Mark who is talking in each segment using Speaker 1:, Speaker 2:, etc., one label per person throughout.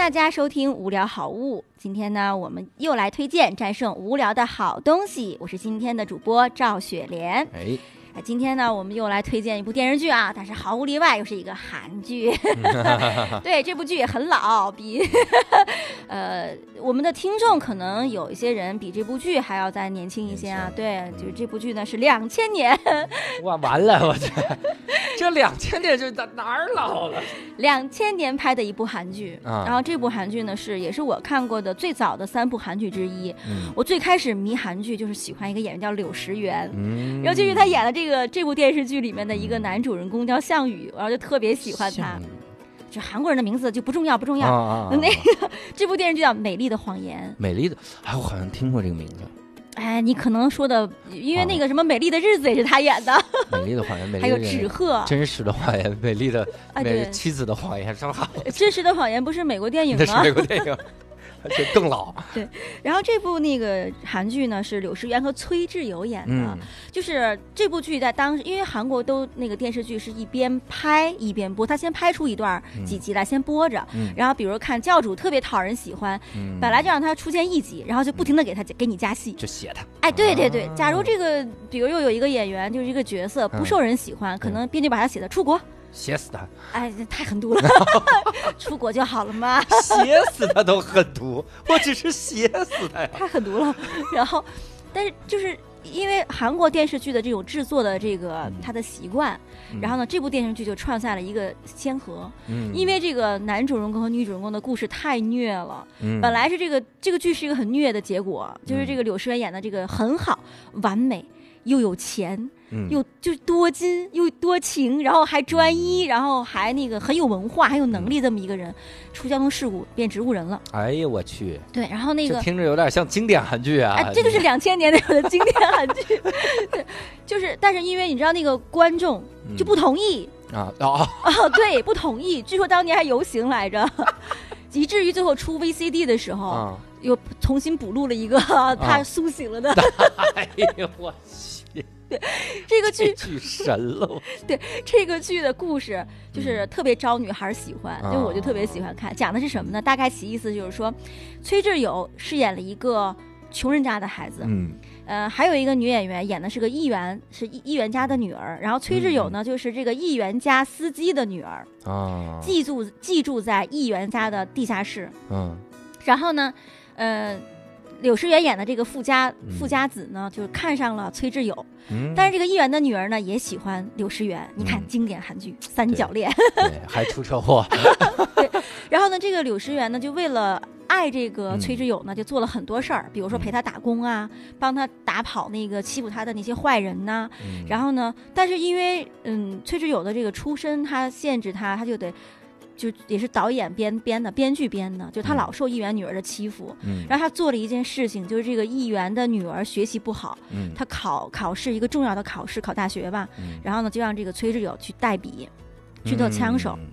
Speaker 1: 大家收听《无聊好物》。今天呢，我们又来推荐战胜无聊的好东西。我是今天的主播赵雪莲。
Speaker 2: 哎，
Speaker 1: 哎，今天呢，我们又来推荐一部电视剧啊，但是毫无例外又是一个韩剧。对，这部剧也很老，比 呃我们的听众可能有一些人比这部剧还要再年轻一些啊。对，就是这部剧呢是两千年，
Speaker 2: 哇，完了，我这 这两千年就哪哪儿老了？
Speaker 1: 两千年拍的一部韩剧。
Speaker 2: 啊
Speaker 1: 然后这部韩剧呢是也是我看过的最早的三部韩剧之一。
Speaker 2: 嗯
Speaker 1: 我最开始迷韩剧就是喜欢一个演员叫柳时元。
Speaker 2: 嗯
Speaker 1: 尤其是他演了这个这部电视剧里面的一个男主人公叫项羽，然后就特别喜欢他。就韩国人的名字就不重要不重
Speaker 2: 啊
Speaker 1: 要。
Speaker 2: 啊，啊
Speaker 1: 那个这部电视剧叫《美丽的谎言
Speaker 2: 美丽的，哎，我好像听过这个名字，》。
Speaker 1: 哎，你可能说的，因为那个什么《美丽的日子》也是他演的，
Speaker 2: 美丽的谎言，美丽
Speaker 1: 还有
Speaker 2: 的
Speaker 1: 纸鹤。
Speaker 2: 真实的谎言，美丽的
Speaker 1: 啊，
Speaker 2: 美
Speaker 1: 对，
Speaker 2: 妻子的谎言，说好，
Speaker 1: 真实的谎言不是美国电影
Speaker 2: 那是
Speaker 1: 吗？
Speaker 2: 美国电影，而且更老。
Speaker 1: 对然后这部那个韩剧呢是柳时元和崔智友演的，
Speaker 2: 嗯
Speaker 1: 就是这部剧在当时，因为韩国都那个电视剧是一边拍一边播，他先拍出一段
Speaker 2: 嗯
Speaker 1: 几集来先播着，
Speaker 2: 嗯
Speaker 1: 然后比如看教主特别讨人喜欢，
Speaker 2: 嗯，
Speaker 1: 本来就让他出现一集，然后就不停的给他给你加戏。
Speaker 2: 就写他，
Speaker 1: 哎，对对对
Speaker 2: 啊，
Speaker 1: 假如这个比如又有一个演员就是一个角色不
Speaker 2: 嗯
Speaker 1: 受人喜欢，可能编剧把他写的出国，
Speaker 2: 写死他，
Speaker 1: 哎，这太狠毒了，出国就好了嘛。
Speaker 2: 写死他都狠毒，我只是写死他呀。
Speaker 1: 太狠毒了。然后，但是就是因为韩国电视剧的这种制作的这个他的习惯，然后呢，这部电视剧就创下了一个先河。
Speaker 2: 嗯，
Speaker 1: 因为这个男主人公和女主人公的故事太虐了，
Speaker 2: 嗯
Speaker 1: 本来是这个这个剧是一个很虐的结果，就是这个柳诗元演的这个很好，完美。又有钱，
Speaker 2: 嗯。
Speaker 1: 又就多金，又多情，然后还专一，然后还那个很有文化，很有能力这么一个人，出交通事故变植物人了。
Speaker 2: 哎呀，我去，
Speaker 1: 对，然后那个
Speaker 2: 听着有点像经典韩剧啊。
Speaker 1: 哎，这就是两千年那的经典韩剧，对，就是，但是因为你知道那个观众
Speaker 2: 嗯。
Speaker 1: 就不同意。
Speaker 2: 啊哦，
Speaker 1: 哦，对，不同意，据说当年还游行来着，以至于最后出 VCD 的时候，
Speaker 2: 啊，
Speaker 1: 又重新补录了一个 他苏醒了的。
Speaker 2: 哎呀，我去，对
Speaker 1: 这个剧，
Speaker 2: 神了，对
Speaker 1: 这个剧的故事就是特别招女孩喜欢，
Speaker 2: 啊。
Speaker 1: 就我就特别喜欢看。讲的是什么呢？大概其意思就是说，崔智友饰演了一个穷人家的孩子，
Speaker 2: 嗯。
Speaker 1: 呃，还有一个女演员演的是个议员，是议议员家的女儿。然后崔智友呢，就是这个议员家司机的女儿，
Speaker 2: 啊，
Speaker 1: 寄住寄住在议员家的地下室。
Speaker 2: 嗯。
Speaker 1: 然后呢，呃，柳诗元演的这个富家
Speaker 2: 嗯
Speaker 1: 富家子呢，就看上了崔智友。
Speaker 2: 嗯，
Speaker 1: 但是这个议员的女儿呢，也喜欢柳诗元。你看
Speaker 2: 嗯
Speaker 1: 经典韩剧《三角恋》。
Speaker 2: 对，还出车祸，对
Speaker 1: 然后呢，这个柳诗元呢，就为了爱这个
Speaker 2: 嗯
Speaker 1: 崔智友呢，就做了很多事儿，比如说陪他打工啊，帮他打跑那个欺负他的那些坏人呐、
Speaker 2: 嗯
Speaker 1: 然后呢，但是因为嗯，崔智友的这个出身，他限制他，他就得就也是导演编编的，编剧编的，就他
Speaker 2: 嗯
Speaker 1: 老受议员女儿的欺负。
Speaker 2: 嗯
Speaker 1: 然后他做了一件事情，就是这个议员的女儿学习不好，
Speaker 2: 嗯
Speaker 1: 他考考试一个重要的考试，考大学吧。
Speaker 2: 嗯
Speaker 1: 然后呢，就让这个崔智友去代笔，去做枪手。
Speaker 2: 嗯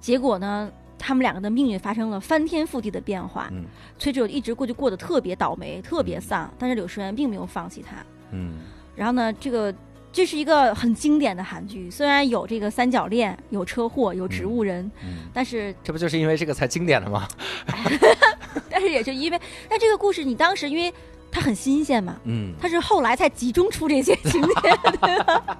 Speaker 1: 结果呢，他们两个的命运发生了翻天覆地的变化。
Speaker 2: 嗯
Speaker 1: 崔智友一直过就过得特别倒霉，特别丧，但是柳诗媛并没有放弃他。
Speaker 2: 嗯
Speaker 1: 然后呢，这个这是一个很经典的韩剧，虽然有这个三角恋、有车祸、有植物人，
Speaker 2: 嗯，
Speaker 1: 但是
Speaker 2: 这不就是因为这个才经典的吗？
Speaker 1: 但是也就因为，但这个故事你当时因为它很新鲜嘛，
Speaker 2: 嗯
Speaker 1: 它是后来才集中出这些情节，对吧？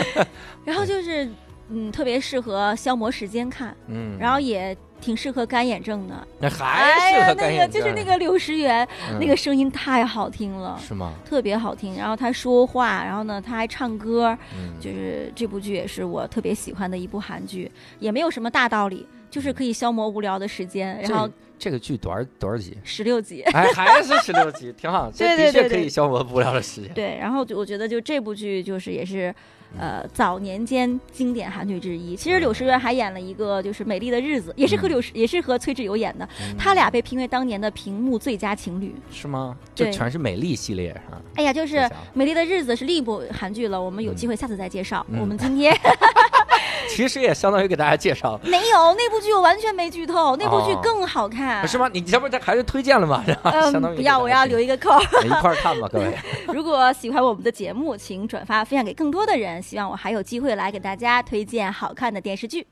Speaker 1: 然后就是嗯，特别适合消磨时间看，
Speaker 2: 嗯，
Speaker 1: 然后也挺适合干眼症的。
Speaker 2: 那
Speaker 1: 哎
Speaker 2: 还适
Speaker 1: 呀，那个
Speaker 2: 合干眼症
Speaker 1: 就是那个柳石元，
Speaker 2: 嗯
Speaker 1: 那个声音太好听了。
Speaker 2: 是吗？
Speaker 1: 特别好听，然后他说话，然后呢，他还唱歌，
Speaker 2: 嗯，
Speaker 1: 就是这部剧也是我特别喜欢的一部韩剧，也没有什么大道理，就是可以消磨无聊的时间。然后
Speaker 2: 这个剧多少多少集？
Speaker 1: 十六集，
Speaker 2: 哎，还是十六集，挺好。这的确可以消磨无聊的时间。
Speaker 1: 对，然后就我觉得就这部剧就是也是，呃，早年间经典韩剧之一。其实柳时元还演了一个就是《美丽的日子》，也是和柳石、也是和崔智友演的，
Speaker 2: 嗯
Speaker 1: 他俩被评为当年的屏幕最佳情侣。
Speaker 2: 是吗？就
Speaker 1: 对
Speaker 2: 全是美丽系列？
Speaker 1: 哎呀，就是《美丽的日子》是另一部韩剧了，我们有机会下次再介绍。
Speaker 2: 嗯
Speaker 1: 我们今天
Speaker 2: 其实也相当于给大家介绍，
Speaker 1: 没有那部剧，我完全没剧透，那部剧
Speaker 2: 哦
Speaker 1: 更好看。
Speaker 2: 是吗？你这不这还是推荐了吗？相
Speaker 1: 嗯，
Speaker 2: 当于
Speaker 1: 不要，我要留一个扣儿。
Speaker 2: 一块儿看吧，各位。
Speaker 1: 如果喜欢我们的节目，请转发分享给更多的人。希望我还有机会来给大家推荐好看的电视剧。